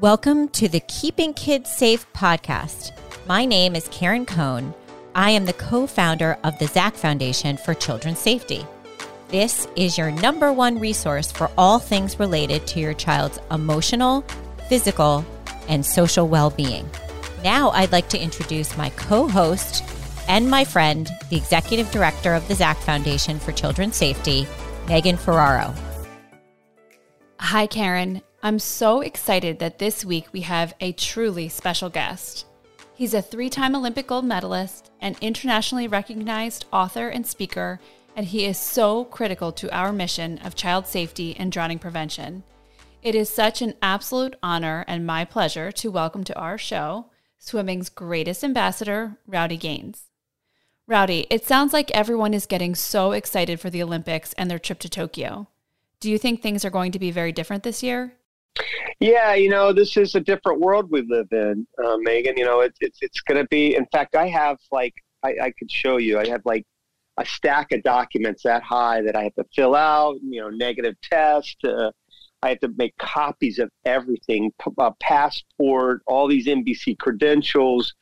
Welcome to the Keeping Kids Safe podcast. My name is Karen Cohn. I am the co founder of the Zach Foundation for Children's Safety. This is your number one resource for all things related to your child's emotional, physical, and social well being. Now, I'd like to introduce my co host and my friend, the executive director of the Zach Foundation for Children's Safety, Megan Ferraro. Hi, Karen. I'm so excited that this week we have a truly special guest. He's a three time Olympic gold medalist, an internationally recognized author and speaker, and he is so critical to our mission of child safety and drowning prevention. It is such an absolute honor and my pleasure to welcome to our show swimming's greatest ambassador, Rowdy Gaines. Rowdy, it sounds like everyone is getting so excited for the Olympics and their trip to Tokyo. Do you think things are going to be very different this year? Yeah, you know, this is a different world we live in, uh, Megan. You know, it, it's it's going to be. In fact, I have like I, I could show you. I have like a stack of documents that high that I have to fill out. You know, negative test. Uh, I have to make copies of everything, uh, passport, all these NBC credentials.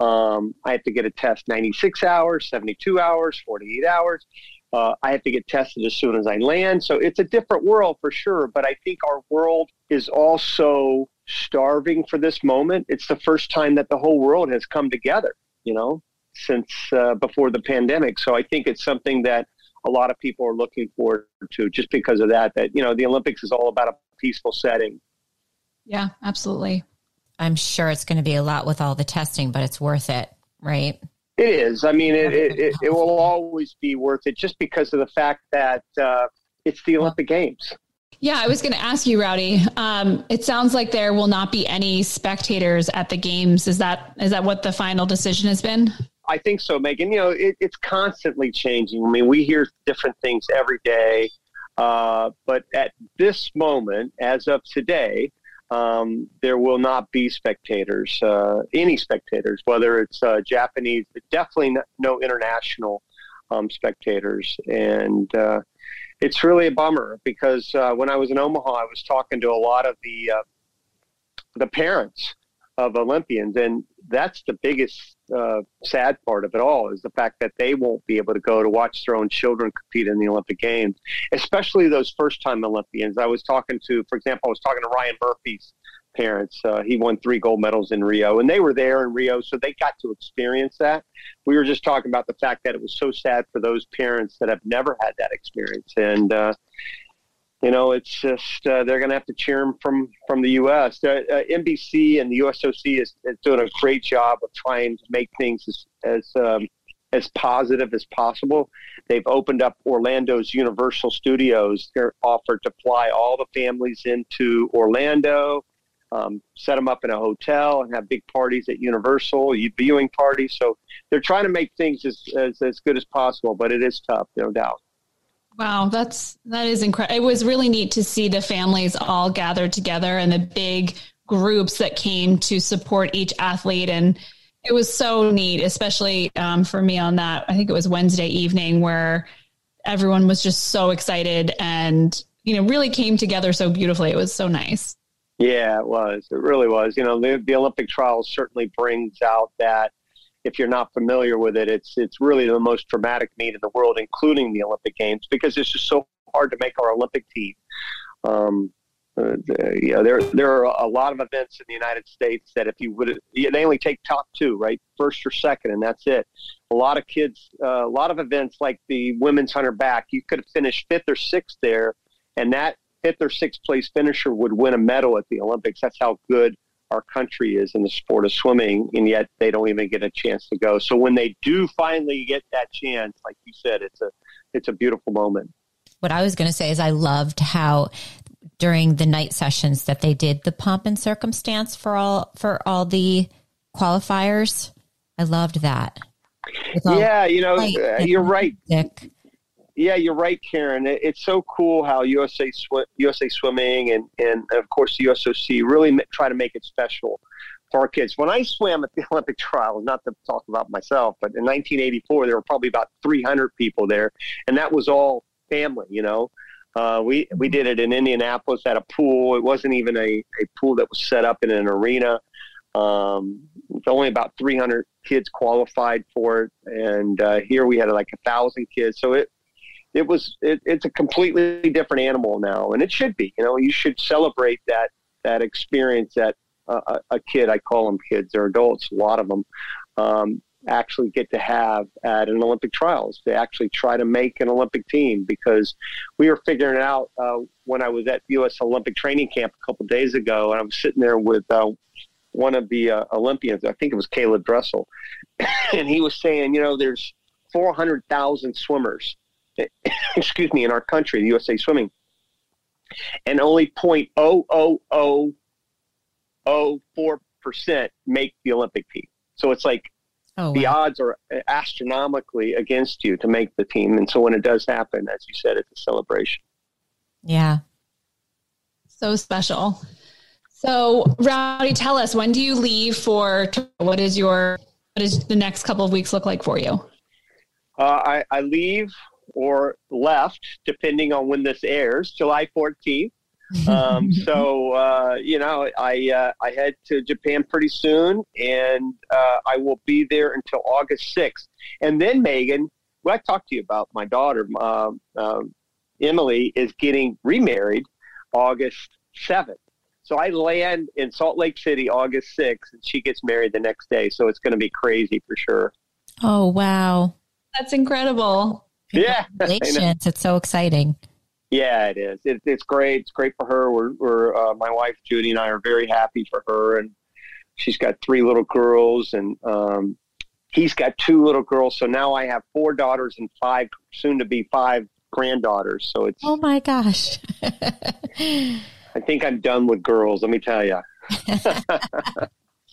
Um, I have to get a test 96 hours, 72 hours, 48 hours. Uh, I have to get tested as soon as I land. So it's a different world for sure. But I think our world is also starving for this moment. It's the first time that the whole world has come together, you know, since uh, before the pandemic. So I think it's something that a lot of people are looking forward to just because of that, that, you know, the Olympics is all about a peaceful setting. Yeah, absolutely. I'm sure it's going to be a lot with all the testing, but it's worth it, right? It is. I mean, it, it, it, will always be worth it just because of the fact that uh, it's the Olympic Games. Yeah, I was going to ask you, Rowdy. Um, it sounds like there will not be any spectators at the games. Is that is that what the final decision has been? I think so, Megan. You know, it, it's constantly changing. I mean, we hear different things every day, uh, but at this moment, as of today, um, there will not be spectators, uh, any spectators, whether it's uh, Japanese, definitely no international um, spectators. And uh, it's really a bummer because uh, when I was in Omaha, I was talking to a lot of the uh, the parents of Olympians, and that's the biggest uh, sad part of it all is the fact that they won't be able to go to watch their own children compete in the Olympic Games, especially those first time Olympians. I was talking to, for example, I was talking to Ryan Murphy's parents. Uh, he won three gold medals in Rio, and they were there in Rio, so they got to experience that. We were just talking about the fact that it was so sad for those parents that have never had that experience, and uh, you know, it's just uh, they're going to have to cheer him from from the U.S. Uh, uh, NBC and the USOC is, is, doing a great job of trying to make things as as, um, as positive as possible. They've opened up Orlando's Universal Studios. They're offered to fly all the families into Orlando, um, set them up in a hotel, and have big parties at Universal, viewing parties. So they're trying to make things as, as, as good as possible, but it is tough, no doubt. Wow, that's that is incredible. It was really neat to see the families all gathered together and the big groups that came to support each athlete, and it was so neat, especially um, for me on that. I think it was Wednesday evening where everyone was just so excited and you know really came together so beautifully. It was so nice. Yeah, it was. It really was. You know, the, the Olympic trials certainly brings out that if you're not familiar with it, it's it's really the most dramatic meet in the world, including the Olympic Games, because it's just so hard to make our Olympic team. Um, uh, yeah, there there are a lot of events in the United States that if you would, they only take top two, right, first or second, and that's it. A lot of kids, uh, a lot of events like the women's hundred back, you could have finished fifth or sixth there, and that fifth or sixth place finisher would win a medal at the Olympics. That's how good our country is in the sport of swimming, and yet they don't even get a chance to go. So when they do finally get that chance, like you said, it's a it's a beautiful moment. What I was going to say is I loved how during the night sessions that they did the pomp and circumstance for all for all the qualifiers. I loved that. Yeah, you know, uh, you're right. Music. Yeah, you're right, Karen. It's so cool how USA Sw- USA Swimming and and of course the USOC really try to make it special for our kids. When I swam at the Olympic trials, not to talk about myself, but in 1984 there were probably about 300 people there, and that was all family. You know, Uh, we we did it in Indianapolis at a pool. It wasn't even a, a pool that was set up in an arena. Um, only about 300 kids qualified for it, and uh, here we had like a thousand kids. So it it was it, it's a completely different animal now, and it should be. You know, you should celebrate that that experience that uh, a kid I call them kids, they're adults, a lot of them. Um, actually get to have at an Olympic trials to actually try to make an Olympic team because we were figuring it out uh, when I was at U.S. Olympic training camp a couple days ago, and I was sitting there with uh, one of the uh, Olympians. I think it was Caeleb Dressel, and he was saying, you know, there's 400,000 swimmers excuse me, in our country, the USA Swimming, and only 0.00004 percent make the Olympic team. So it's like oh, the wow. odds are astronomically against you to make the team. And so when it does happen, as you said, it's a celebration. Yeah. So special. So, Rowdy, tell us when do you leave for what is your what does the next couple of weeks look like for you? Uh, I, I leave or left, depending on when this airs, July 14th. Um, so uh, you know, I uh, I head to Japan pretty soon, and uh, I will be there until August 6th. And then Megan, what I talked to you about, my daughter um, um, Emily is getting remarried August 7th. So I land in Salt Lake City August 6th, and she gets married the next day. So it's going to be crazy for sure. Oh wow, that's incredible! Yeah. Congratulations. it's so exciting. Yeah, it is. It, it's great. It's great for her. We're, we're uh, my wife Judy and I are very happy for her, and she's got three little girls, and um, he's got two little girls. So now I have four daughters and five, soon to be five granddaughters. So it's oh my gosh. I think I'm done with girls. Let me tell you.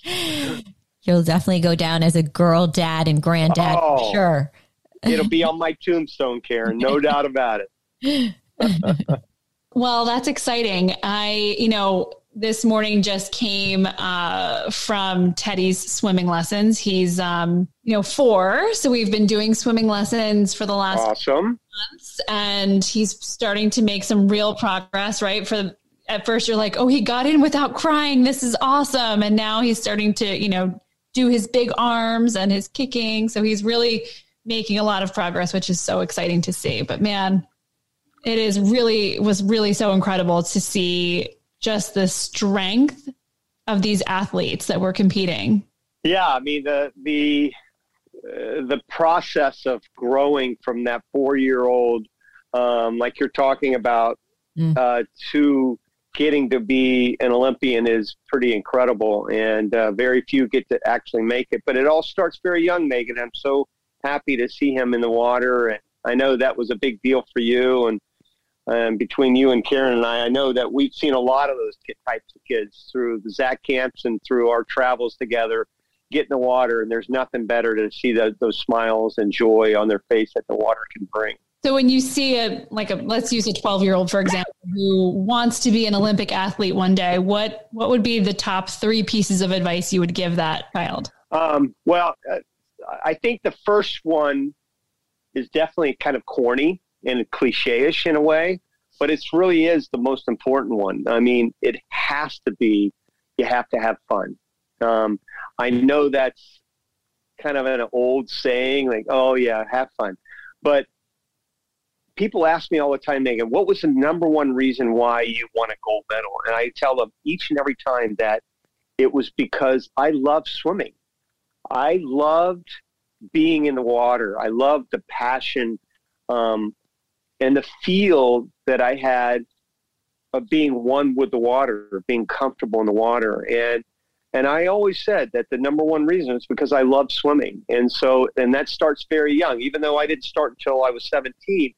You'll definitely go down as a girl dad and granddad. Oh, sure. It'll be on my tombstone, Karen, no doubt about it. well, that's exciting. I, you know, this morning just came uh, from Teddy's swimming lessons. He's, um, you know, four, so we've been doing swimming lessons for the last awesome months, and he's starting to make some real progress. Right for at first, you're like, oh, he got in without crying. This is awesome, and now he's starting to, you know, do his big arms and his kicking. So he's really making a lot of progress, which is so exciting to see. But man, it is really was really so incredible to see just the strength of these athletes that were competing. Yeah, I mean the the uh, the process of growing from that four year old, um, like you're talking about, mm. uh, to getting to be an Olympian is pretty incredible, and uh, very few get to actually make it. But it all starts very young, Megan. I'm so happy to see him in the water. And I know that was a big deal for you. And um, between you and Karen and I, I know that we've seen a lot of those types of kids through the ZAC camps and through our travels together get in the water. And there's nothing better to see the, those smiles and joy on their face that the water can bring. So when you see a like a let's use a 12 year old for example who wants to be an Olympic athlete one day, what what would be the top three pieces of advice you would give that child? Um, well, uh, I think the first one is definitely kind of corny and cliche-ish in a way, but it really is the most important one. I mean, it has to be. You have to have fun. Um, I know that's kind of an old saying, like, "Oh yeah, have fun," but people ask me all the time, Megan, what was the number one reason why you won a gold medal? And I tell them each and every time that it was because I love swimming. I loved being in the water. I loved the passion um, and the feel that I had of being one with the water, being comfortable in the water. And and I always said that the number one reason is because I love swimming. And so and that starts very young. Even though I didn't start until I was 17,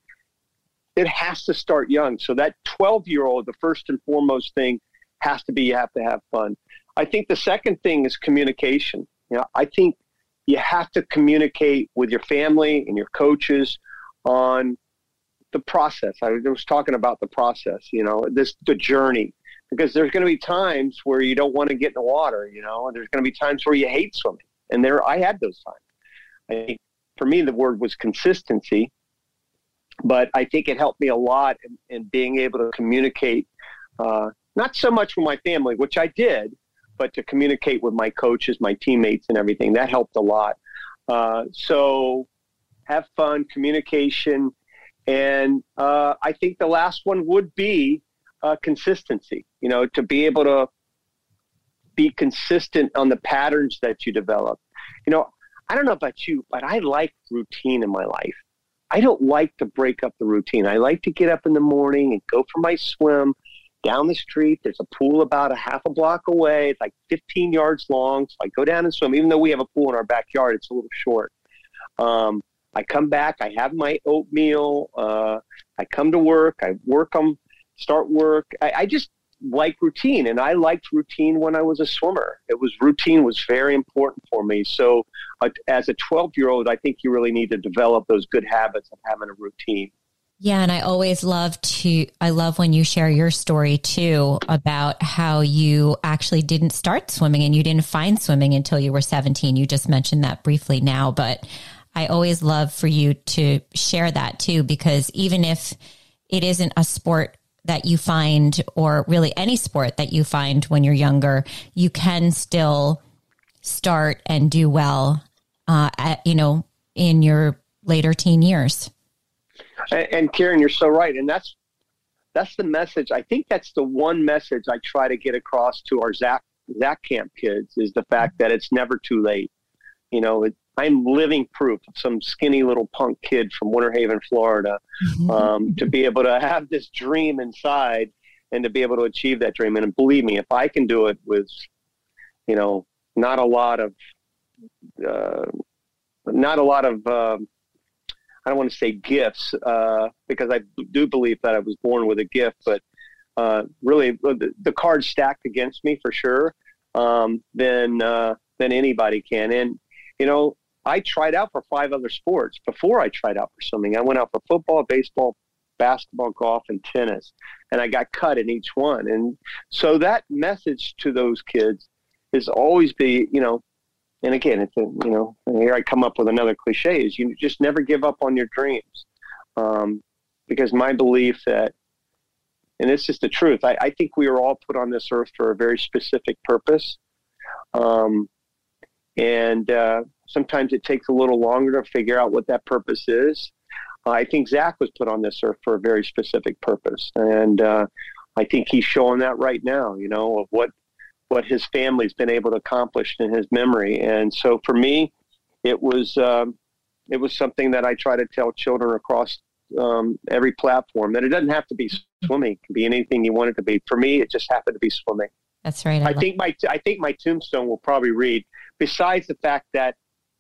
it has to start young. So that 12 year old, the first and foremost thing has to be you have to have fun. I think the second thing is communication. You know, I think you have to communicate with your family and your coaches on the process. I was talking about the process, you know, this the journey. Because there's going to be times where you don't want to get in the water, you know, and there's going to be times where you hate swimming. And there I had those times. I think for me the word was consistency. but I think it helped me a lot in, in being able to communicate, uh, not so much with my family, which I did, but to communicate with my coaches, my teammates, and everything. That helped a lot. Uh, so have fun, communication, and uh, I think the last one would be uh, consistency. You know, to be able to be consistent on the patterns that you develop. You know, I don't know about you, but I like routine in my life. I don't like to break up the routine. I like to get up in the morning and go for my swim down the street. There's a pool about a half a block away. It's like 15 yards long. So I go down and swim. Even though we have a pool in our backyard, it's a little short. Um, I come back. I have my oatmeal. Uh, I come to work. I work them, start work. I, I just like routine, and I liked routine when I was a swimmer. It was routine was very important for me. So, uh, as a 12 year old, I think you really need to develop those good habits of having a routine. Yeah, and I always love to I love when you share your story too about how you actually didn't start swimming and you didn't find swimming until you were 17. You just mentioned that briefly now, but I always love for you to share that too because even if it isn't a sport that you find or really any sport that you find when you're younger, you can still start and do well uh, at, you know in your later teen years. And, and Karen, you're so right, and that's that's the message. I think that's the one message I try to get across to our Zach Zach Camp kids is the fact that it's never too late. You know, it, I'm living proof of some skinny little punk kid from Winter Haven, Florida, mm-hmm. um, to be able to have this dream inside and to be able to achieve that dream. And believe me, if I can do it with, you know, not a lot of, uh, not a lot of uh, I don't want to say gifts uh, because I do believe that I was born with a gift, but uh, really the, the, cards stacked against me for sure. Um, then uh, then anybody can. And you know, I tried out for five other sports before I tried out for swimming. I went out for football, baseball, basketball, golf, and tennis, and I got cut in each one. And so that message to those kids is always be, you know, and again, it's a, you know, here I come up with another cliche: is you just never give up on your dreams, um, because my belief that, and it's just the truth. I, I, think we are all put on this earth for a very specific purpose, um, and uh, sometimes it takes a little longer to figure out what that purpose is. I think Zach was put on this earth for a very specific purpose, and uh, I think he's showing that right now. You know, of what what his family's been able to accomplish in his memory. And so for me, it was um, it was something that I try to tell children across um, every platform that it doesn't have to be swimming; it can be anything you want it to be. For me, it just happened to be swimming. That's right. I, I think my I think my tombstone will probably read. Besides the fact that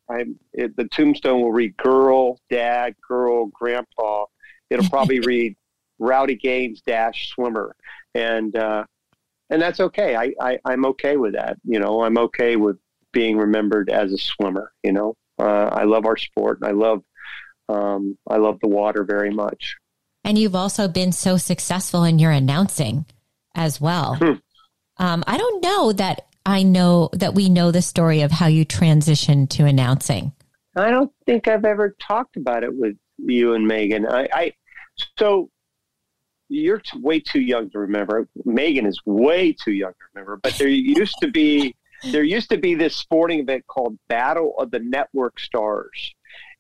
I'm, it, the tombstone will read girl, dad, girl, grandpa. It'll probably read Rowdy Gaines dash swimmer, and uh, and that's okay. I, I I'm okay with that. You know, I'm okay with being remembered as a swimmer. You know, uh, I love our sport. I love um, I love the water very much. And you've also been so successful in your announcing as well. Hmm. Um, I don't know that I know that we know the story of how you transitioned to announcing. I don't think I've ever talked about it with you and Megan. I, I so you're way too young to remember. Megan is way too young to remember. But there used to be there used to be this sporting event called Battle of the Network Stars,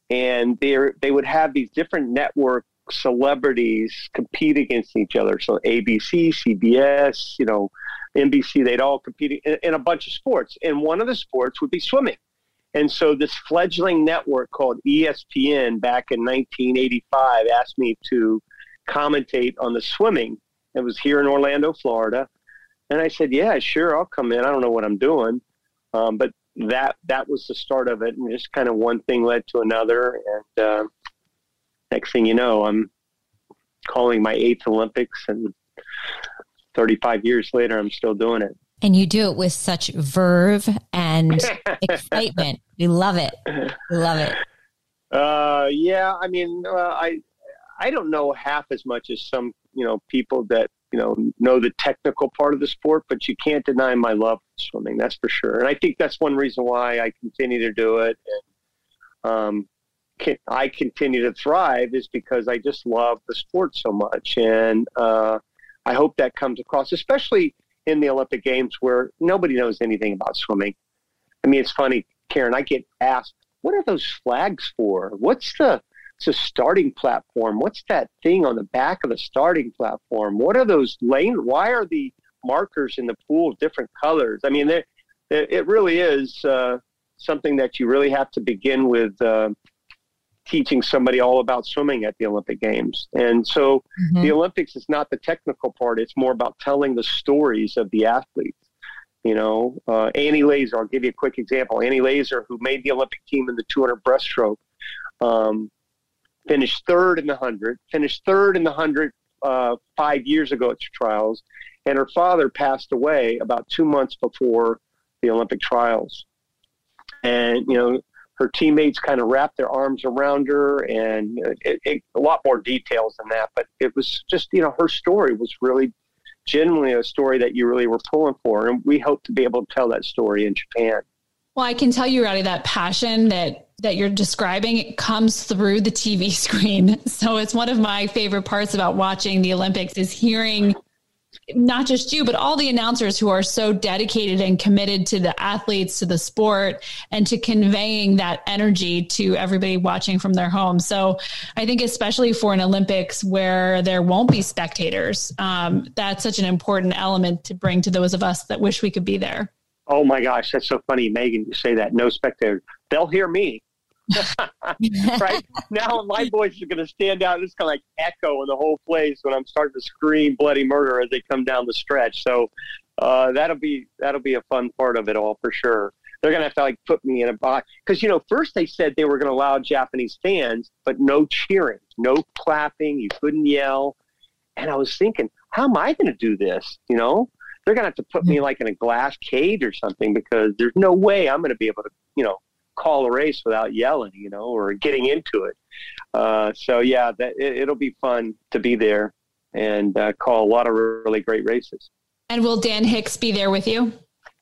and they they would have these different network celebrities compete against each other. So ABC, CBS, you know, NBC, they'd all compete in, in a bunch of sports, and one of the sports would be swimming. And so this fledgling network called ESPN back in 1985 asked me to commentate on the swimming. It was here in Orlando, Florida. And I said, yeah, sure, I'll come in. I don't know what I'm doing. Um, but that that was the start of it. And just kind of one thing led to another. And uh, next thing you know, I'm calling my eighth Olympics. And 35 years later, I'm still doing it. And you do it with such verve and excitement. We love it. We love it. Uh, yeah, I mean, uh, I I don't know half as much as some you know people that you know know the technical part of the sport, but you can't deny my love for swimming. That's for sure, and I think that's one reason why I continue to do it. And um, can, I continue to thrive is because I just love the sport so much, and uh, I hope that comes across, especially in the Olympic Games where nobody knows anything about swimming. I mean, it's funny, Karen. I get asked, "What are those flags for? What's the it's a starting platform. What's that thing on the back of the starting platform? What are those lane? Why are the markers in the pool different colors? I mean, it really is uh, something that you really have to begin with uh, teaching somebody all about swimming at the Olympic Games. And so mm-hmm. the Olympics is not the technical part, it's more about telling the stories of the athletes. You know, uh, Annie Lazor, I'll give you a quick example. Annie Lazor, who made the Olympic team in the 200 breaststroke, um, finished third in the 100, finished third in the 100 uh, five years ago at the trials, and her father passed away about two months before the Olympic trials. And, you know, her teammates kind of wrapped their arms around her and it, it, a lot more details than that. But it was just, you know, her story was really genuinely a story that you really were pulling for. And we hope to be able to tell that story in Japan. Well, I can tell you, Rowdy, that passion that that you're describing comes through the TV screen. So it's one of my favorite parts about watching the Olympics is hearing not just you, but all the announcers who are so dedicated and committed to the athletes, to the sport, and to conveying that energy to everybody watching from their home. So I think, especially for an Olympics where there won't be spectators, um, that's such an important element to bring to those of us that wish we could be there. Oh my gosh, that's so funny, Megan. You say that no spectators. They'll hear me. right now, my voice is going to stand out. It's kind of like echo in the whole place when I'm starting to scream bloody murder as they come down the stretch. So uh, that'll be that'll be a fun part of it all for sure. They're going to have to like put me in a box because you know first they said they were going to allow Japanese fans, but no cheering, no clapping. You couldn't yell. And I was thinking, how am I going to do this? You know, they're going to have to put me like in a glass cage or something because there's no way I'm going to be able to, you know, call a race without yelling, you know, or getting into it. Uh, so yeah, that it, will be fun to be there and uh, call a lot of really great races. And will Dan Hicks be there with you?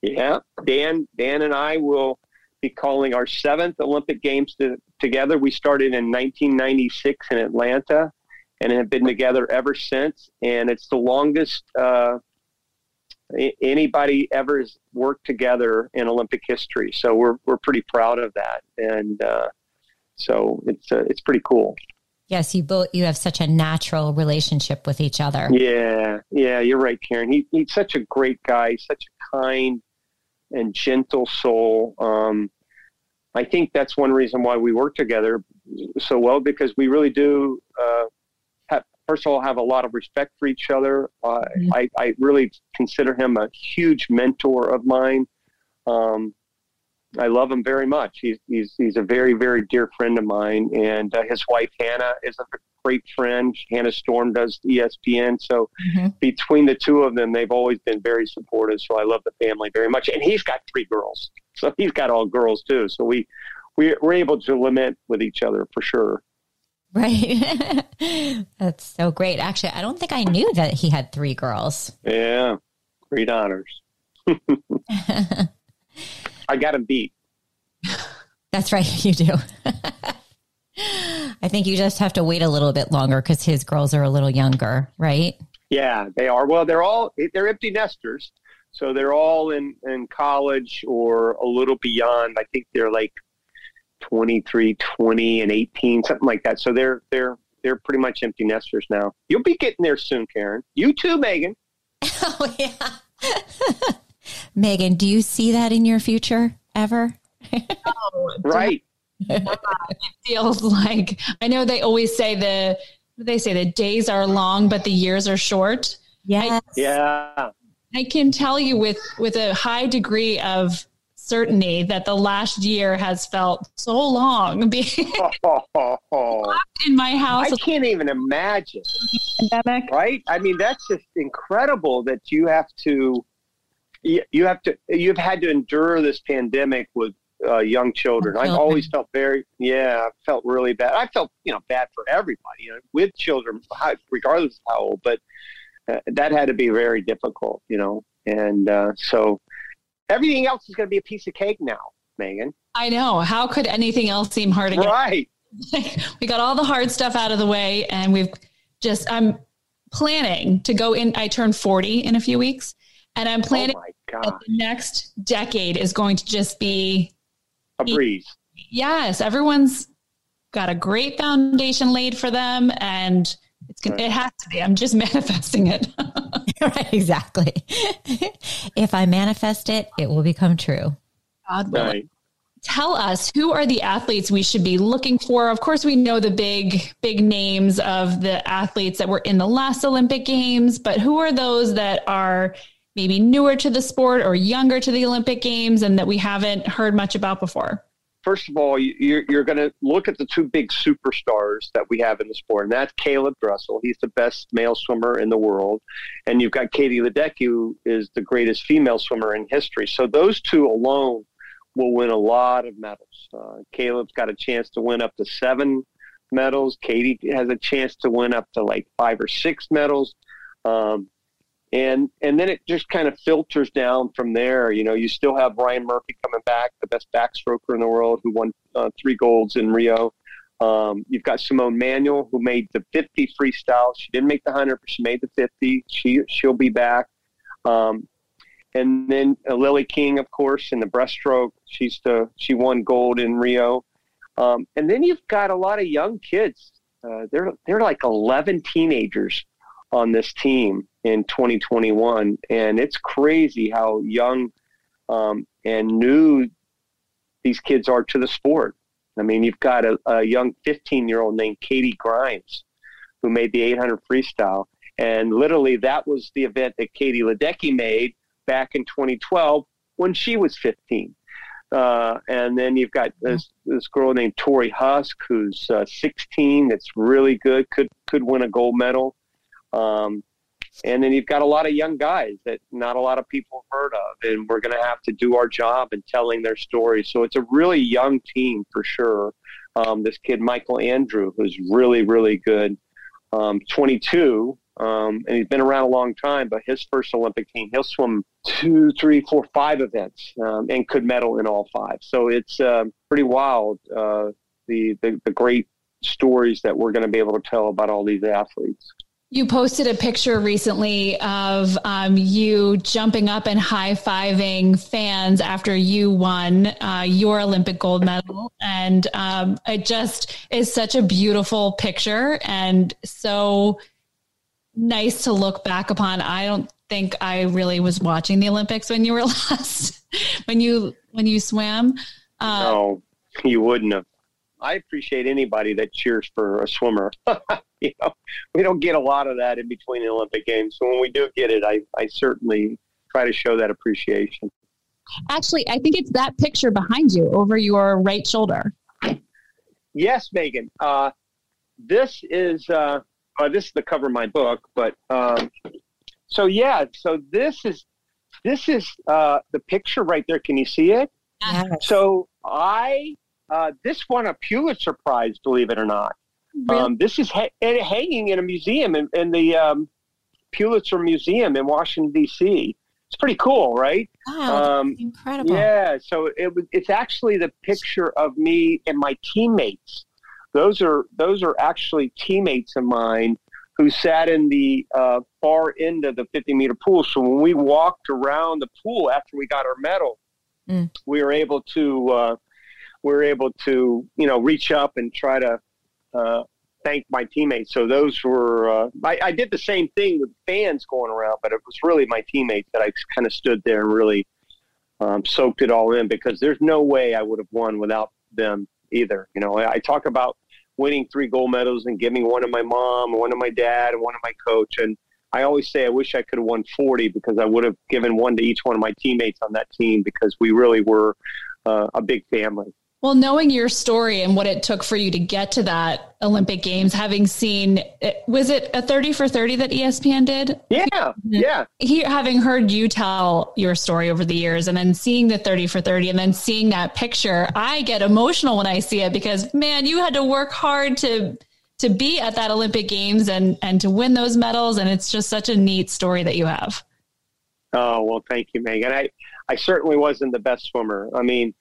Yeah, Dan, Dan and I will be calling our seventh Olympic Games to, together. We started in 1996 in Atlanta and have been together ever since. And it's the longest uh, anybody ever has worked together in Olympic history. So we're we're pretty proud of that, and uh, so it's uh, it's pretty cool. Yes, you both you have such a natural relationship with each other. Yeah, yeah, you're right, Karen. He, he's such a great guy, such a kind and gentle soul. Um, I think that's one reason why we work together so well because we really do uh, first of all, have a lot of respect for each other. Uh, mm-hmm. I, I, really consider him a huge mentor of mine. Um, I love him very much. He's, he's, he's a very, very dear friend of mine. And uh, his wife, Hannah, is a great friend. Hannah Storm does ESPN. So mm-hmm. between the two of them, they've always been very supportive. So I love the family very much. And he's got three girls. So he's got all girls too. So we, we, we're able to lament with each other for sure. Right. That's so great. Actually, I don't think I knew that he had three girls. Yeah. Great honors. I got him beat. That's right. You do. I think you just have to wait a little bit longer because his girls are a little younger, right? Yeah, they are. Well, they're all they're empty nesters, so they're all in in college or a little beyond. I think they're like 23, 20, and 18, something like that. So they're they're they're pretty much empty nesters now. You'll be getting there soon, Karen. You too, Megan. Oh yeah. Megan, do you see that in your future ever? oh, right. it feels like I know they always say the they say the days are long but the years are short. Yes. I, yeah. I can tell you with with a high degree of certainty that the last year has felt so long being in my house. I can't even imagine. Pandemic. Right? I mean, that's just incredible that you have to, you have to, you've had to endure this pandemic with uh, young children. I've always felt very, yeah, I felt really bad. I felt, you know, bad for everybody, you know, with children, regardless of how old, but uh, that had to be very difficult, you know. And uh, so, Everything else is going to be a piece of cake now, Megan. I know. How could anything else seem hard again? Right. we got all the hard stuff out of the way and we've just, I'm planning to go in. I turn 40 in a few weeks and I'm oh planning oh that the next decade is going to just be a breeze. Yes. Everyone's got a great foundation laid for them and it's gonna, it has to be. I'm just manifesting it. right, exactly. if I manifest it, it will become true. God will. Right. Tell us who are the athletes we should be looking for. Of course, we know the big, big names of the athletes that were in the last Olympic Games, but who are those that are maybe newer to the sport or younger to the Olympic Games and that we haven't heard much about before? First of all, you're, you're going to look at the two big superstars that we have in the sport, and that's Caeleb Dressel. He's the best male swimmer in the world. And you've got Katie Ledecky, who is the greatest female swimmer in history. So those two alone will win a lot of medals. Uh, Caeleb's got a chance to win up to seven medals. Katie has a chance to win up to like five or six medals. Um, and and then it just kind of filters down from there. You know, you still have Ryan Murphy coming back, the best backstroker in the world, who won uh, three golds in Rio. Um, you've got Simone Manuel, who made the 50 freestyle. She didn't make the 100, but she made the 50. She she'll be back. Um, and then uh, Lily King, of course, in the breaststroke. She's the she won gold in Rio. Um, and then you've got a lot of young kids. Uh, they're they're like 11 teenagers on this team in 2021, and it's crazy how young um, and new these kids are to the sport. I mean, you've got a, a young 15 year old named Katie Grimes who made the 800 freestyle, and literally that was the event that Katie Ledecky made back in 2012 when she was 15. Uh, and then you've got this, this girl named Torri Huske, who's uh, 16. That's really good. Could could win a gold medal. Um, and then you've got a lot of young guys that not a lot of people have heard of, and we're going to have to do our job in telling their stories. So it's a really young team for sure. Um, this kid Michael Andrew, who's really really good, um, 22, um, and he's been around a long time. But his first Olympic team, he'll swim two, three, four, five events, um, and could medal in all five. So it's uh, pretty wild. Uh, the, the the great stories that we're going to be able to tell about all these athletes. You posted a picture recently of um, you jumping up and high fiving fans after you won uh, your Olympic gold medal. And um, it just is such a beautiful picture and so nice to look back upon. I don't think I really was watching the Olympics when you were last, when you, when you swam. Uh, no, you wouldn't have. I appreciate anybody that cheers for a swimmer. you know, we don't get a lot of that in between the Olympic Games. So when we do get it, I, I certainly try to show that appreciation. Actually, I think it's that picture behind you over your right shoulder. Yes, Megan. Uh, this is uh, uh, this is the cover of my book, but um, so yeah, so this is this is uh, the picture right there. Can you see it? Yes. So I uh, this won a Pulitzer Prize, believe it or not. Really? Um, this is ha- hanging in a museum in, in the um, Pulitzer Museum in Washington D.C. It's pretty cool, right? Wow, um, incredible! Yeah, so it, it's actually the picture of me and my teammates. Those are those are actually teammates of mine who sat in the uh, far end of the 50 meter pool. So when we walked around the pool after we got our medal, mm. we were able to uh, we were able to you know reach up and try to uh, thank my teammates. So those were uh, I, I, did the same thing with fans going around, but it was really my teammates that I kind of stood there and really um, soaked it all in because there's no way I would have won without them either. You know, I, I talk about winning three gold medals and giving one to my mom, one to my dad, and one to my coach, and I always say I wish I could have won 40 because I would have given one to each one of my teammates on that team because we really were uh, a big family. Well, knowing your story and what it took for you to get to that Olympic Games, having seen, was it a 30 for 30 that ESPN did? Yeah. Yeah. He, having heard you tell your story over the years and then seeing the 30 for 30 and then seeing that picture, I get emotional when I see it because man, you had to work hard to, to be at that Olympic Games and, and to win those medals. And it's just such a neat story that you have. Oh, well, thank you, Megan. I, I certainly wasn't the best swimmer. I mean,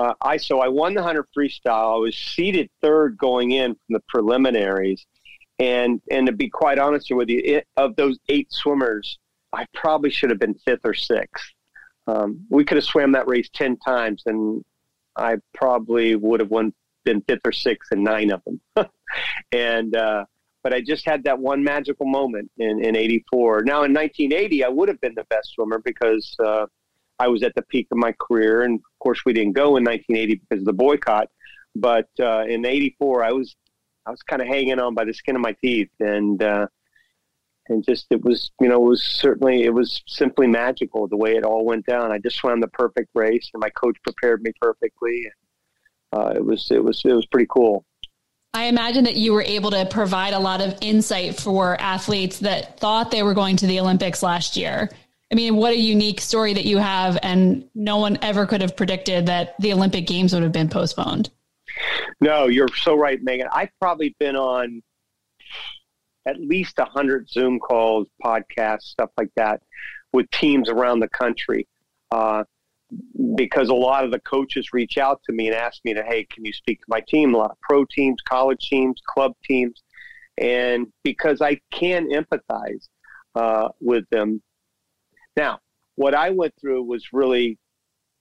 uh, I so I won the hundred freestyle. I was seated third going in from the preliminaries, and and to be quite honest with you, it, of those eight swimmers, I probably should have been fifth or sixth. Um, we could have swam that race ten times, and I probably would have won been fifth or sixth in nine of them. and uh, but I just had that one magical moment in in '84. Now in 1980, I would have been the best swimmer because uh, I was at the peak of my career, and course we didn't go in 1980 because of the boycott. But uh, in '84, I was I was kind of hanging on by the skin of my teeth, and uh, and just it was you know it was certainly it was simply magical the way it all went down. I just swam the perfect race, and my coach prepared me perfectly. Uh, it was it was it was pretty cool. I imagine that you were able to provide a lot of insight for athletes that thought they were going to the Olympics last year. I mean, what a unique story that you have, and no one ever could have predicted that the Olympic Games would have been postponed. No, you're so right, Megan. I've probably been on at least a hundred Zoom calls, podcasts, stuff like that, with teams around the country. Uh, because a lot of the coaches reach out to me and ask me to, hey, can you speak to my team? A lot of pro teams, college teams, club teams, and because I can empathize uh, with them. Now, what I went through was really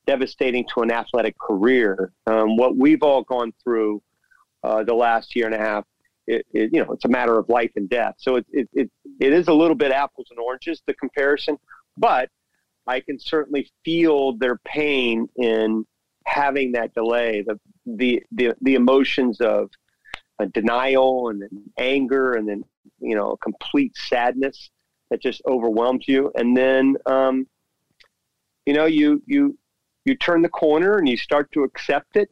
devastating to an athletic career. Um, what we've all gone through uh, the last year and a half, it, it, you know, it's a matter of life and death. So it, it, it, it is a little bit apples and oranges, the comparison, but I can certainly feel their pain in having that delay, the, the, the, the emotions of denial and then anger and then, you know, complete sadness that just overwhelms you. And then, um, you know, you, you, you turn the corner and you start to accept it.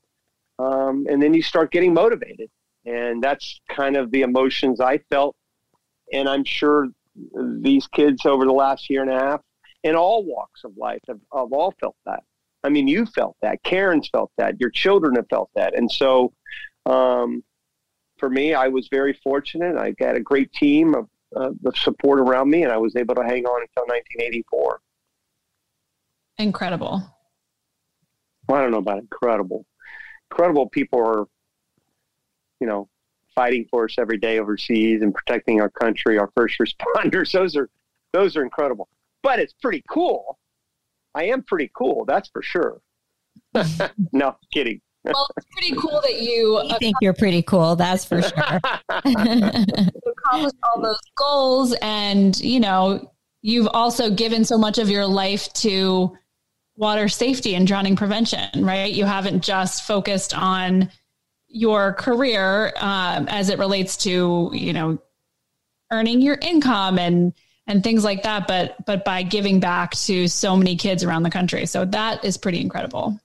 Um, and then you start getting motivated. And that's kind of the emotions I felt. And I'm sure these kids over the last year and a half in all walks of life have, have all felt that. I mean, you felt that. Karen's felt that. Your children have felt that. And so, um, for me, I was very fortunate. I got a great team of, uh, of support around me, and I was able to hang on until 1984. Incredible. Well, I don't know about incredible. Incredible people are, you know, fighting for us every day overseas and protecting our country, our first responders. Those are those are incredible. But it's pretty cool. I am pretty cool, that's for sure. no, kidding. Well, it's pretty cool that you I think you're pretty cool, that's for sure. accomplished all those goals and, you know, you've also given so much of your life to water safety and drowning prevention, right? You haven't just focused on your career um, as it relates to, you know, earning your income and and things like that, but but by giving back to so many kids around the country. So that is pretty incredible.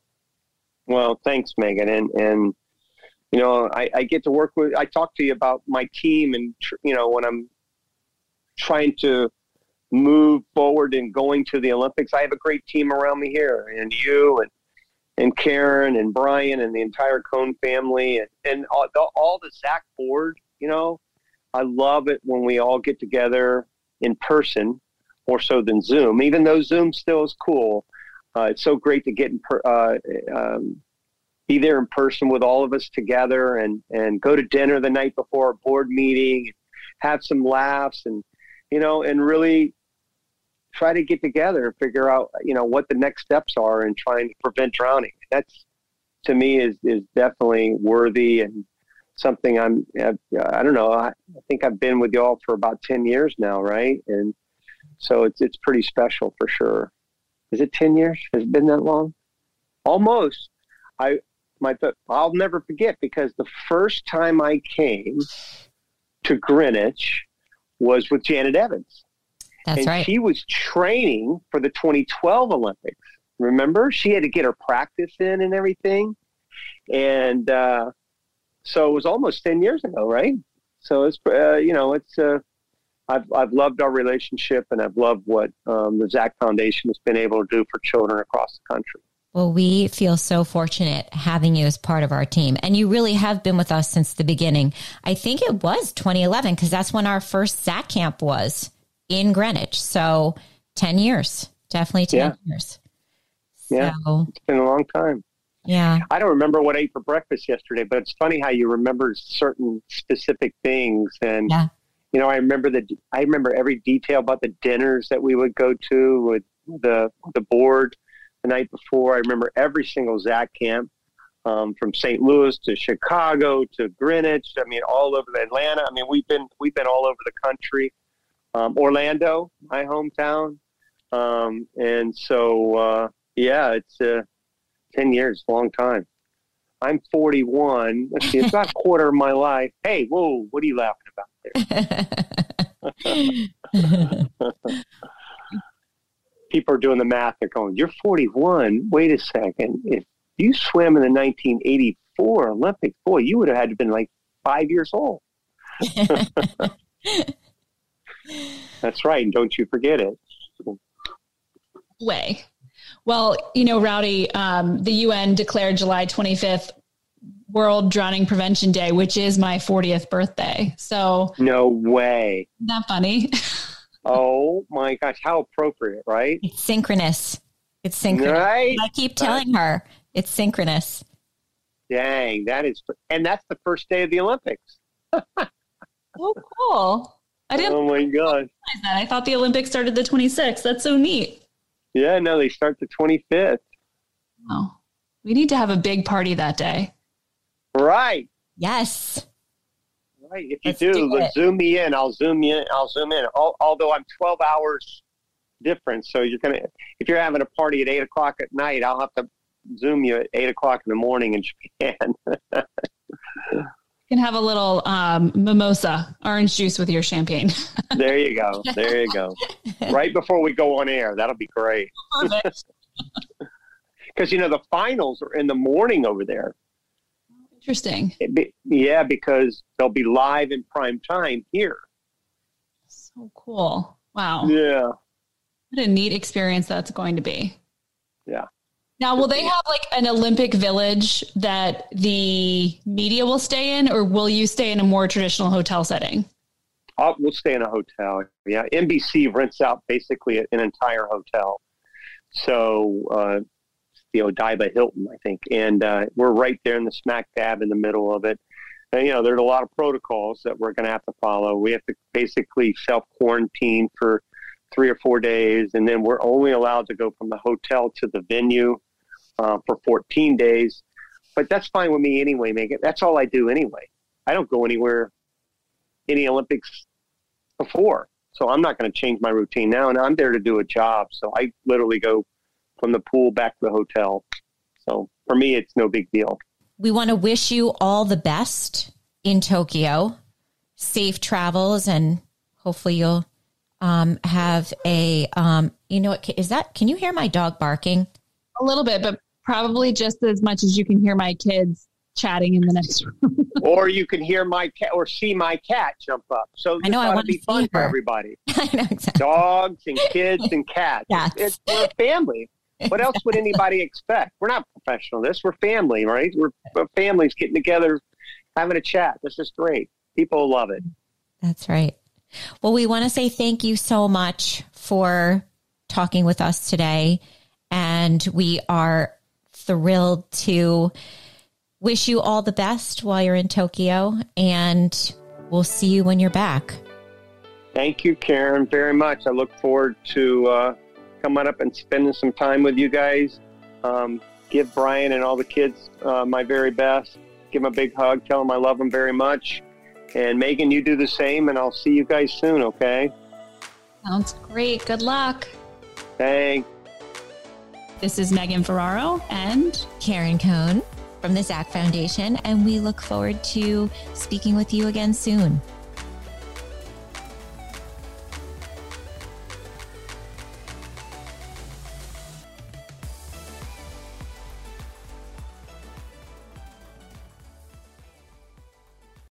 Well, thanks, Megan, and and you know, I, I get to work with. I talk to you about my team, and you know, when I'm trying to move forward and going to the Olympics. I have a great team around me here, and you and and Karen and Brian and the entire Cohn family and and all the, all the Zach board. You know, I love it when we all get together in person more so than Zoom. Even though Zoom still is cool, uh, it's so great to get in per, uh, um, be there in person with all of us together and and go to dinner the night before a board meeting, have some laughs and you know and really try to get together and figure out, you know, what the next steps are in trying to prevent drowning. That's to me is is definitely worthy and something I'm. I don't know. I, I think I've been with y'all for about ten years now, right? And so it's it's pretty special for sure. Is it ten years? Has it been that long? Almost. I my I'll never forget because the first time I came to Greenwich was with Janet Evans that's and right. She was training for the 2012 Olympics. Remember, she had to get her practice in and everything, and uh, so it was almost 10 years ago, right? So it's uh, you know it's uh, I've I've loved our relationship, and I've loved what um, the Zach Foundation has been able to do for children across the country. Well, we feel so fortunate having you as part of our team. And you really have been with us since the beginning. I think it was 2011 because that's when our first Zach camp was in Greenwich. So 10 years, definitely 10 Yeah. years. Yeah. So It's been a long time. Yeah. I don't remember what I ate for breakfast yesterday, but it's funny how you remember certain specific things. And, Yeah. You know, I remember the, I remember every detail about the dinners that we would go to with the, the board the night before. I remember every single ZAC camp. Um, from St. Louis to Chicago to Greenwich, I mean, all over Atlanta. I mean, we've been we've been all over the country. Um, Orlando, my hometown, um, and so uh, yeah, it's uh, ten years, long time. I'm 41. Let's see, it's about a quarter of my life. Hey, whoa, what are you laughing? People are doing the math. They're going, "You're 41. Wait a second. If you swam in the 1984 Olympics, boy, you would have had to been like five years old." That's right. And don't you forget it. Way. Well, you know, Rowdy, um, the UN declared July 25th World Drowning Prevention Day, which is my 40th birthday. So, No way. isn't that funny? Oh my gosh, how appropriate, right? It's synchronous. It's synchronous. Right? I keep telling her it's synchronous. Dang, that is, and that's the first day of the Olympics. oh, cool. I didn't Oh my gosh. that. I thought the Olympics started the 26th. That's so neat. Yeah, no, they start the 25th. Oh, we need to have a big party that day. Right. Yes. Right. If you Let's do, do let's zoom me in. I'll zoom you in. I'll zoom in. Al- although I'm 12 hours different. So you're going to, if you're having a party at 8 o'clock at night, I'll have to zoom you at 8 o'clock in the morning in Japan. You can have a little um, mimosa, orange juice with your champagne. there you go. There you go. Right before we go on air. That'll be great. Because, you know, the finals are in the morning over there. Interesting. Be, yeah, because they'll be live in prime time here. So cool. Wow. Yeah. What a neat experience that's going to be. Yeah. Now, will they have like an Olympic village that the media will stay in, or will you stay in a more traditional hotel setting? Uh, we'll stay in a hotel. Yeah, NBC rents out basically an entire hotel. So uh, the Odaiba Hilton, I think, and uh, we're right there in the smack dab in the middle of it. And, you know, there's a lot of protocols that we're going to have to follow. We have to basically self quarantine for three or four days, and then we're only allowed to go from the hotel to the venue uh, for 14 days. But that's fine with me anyway, Megan. That's all I do anyway. I don't go anywhere any Olympics before. So I'm not going to change my routine now. And I'm there to do a job. So I literally go from the pool back to the hotel. So for me, it's no big deal. We want to wish you all the best in Tokyo. Safe travels, and hopefully you'll um, have a. Um, you know what? Is that? Can you hear my dog barking? A little bit, but probably just as much as you can hear my kids chatting in the next room. or you can hear my cat or see my cat jump up. So I know, I ought wanna be see fun for everybody. I know exactly. Dogs and kids and cats. Cats. It's, we're a family. What else would anybody expect? We're not professional. This we're family, right? We're, we're families getting together, having a chat. This is great. People love it. That's right. Well, we want to say thank you so much for talking with us today. And we are thrilled to wish you all the best while you're in Tokyo. And we'll see you when you're back. Thank you, Karen, very much. I look forward to uh, coming up and spending some time with you guys. Um, give Brian and all the kids uh, my very best. Give them a big hug. Tell them I love them very much. And Megan, you do the same, and I'll see you guys soon, okay? Sounds great. Good luck. Thanks. This is Megan Ferraro and Karen Cohn from the ZAC Foundation. And we look forward to speaking with you again soon.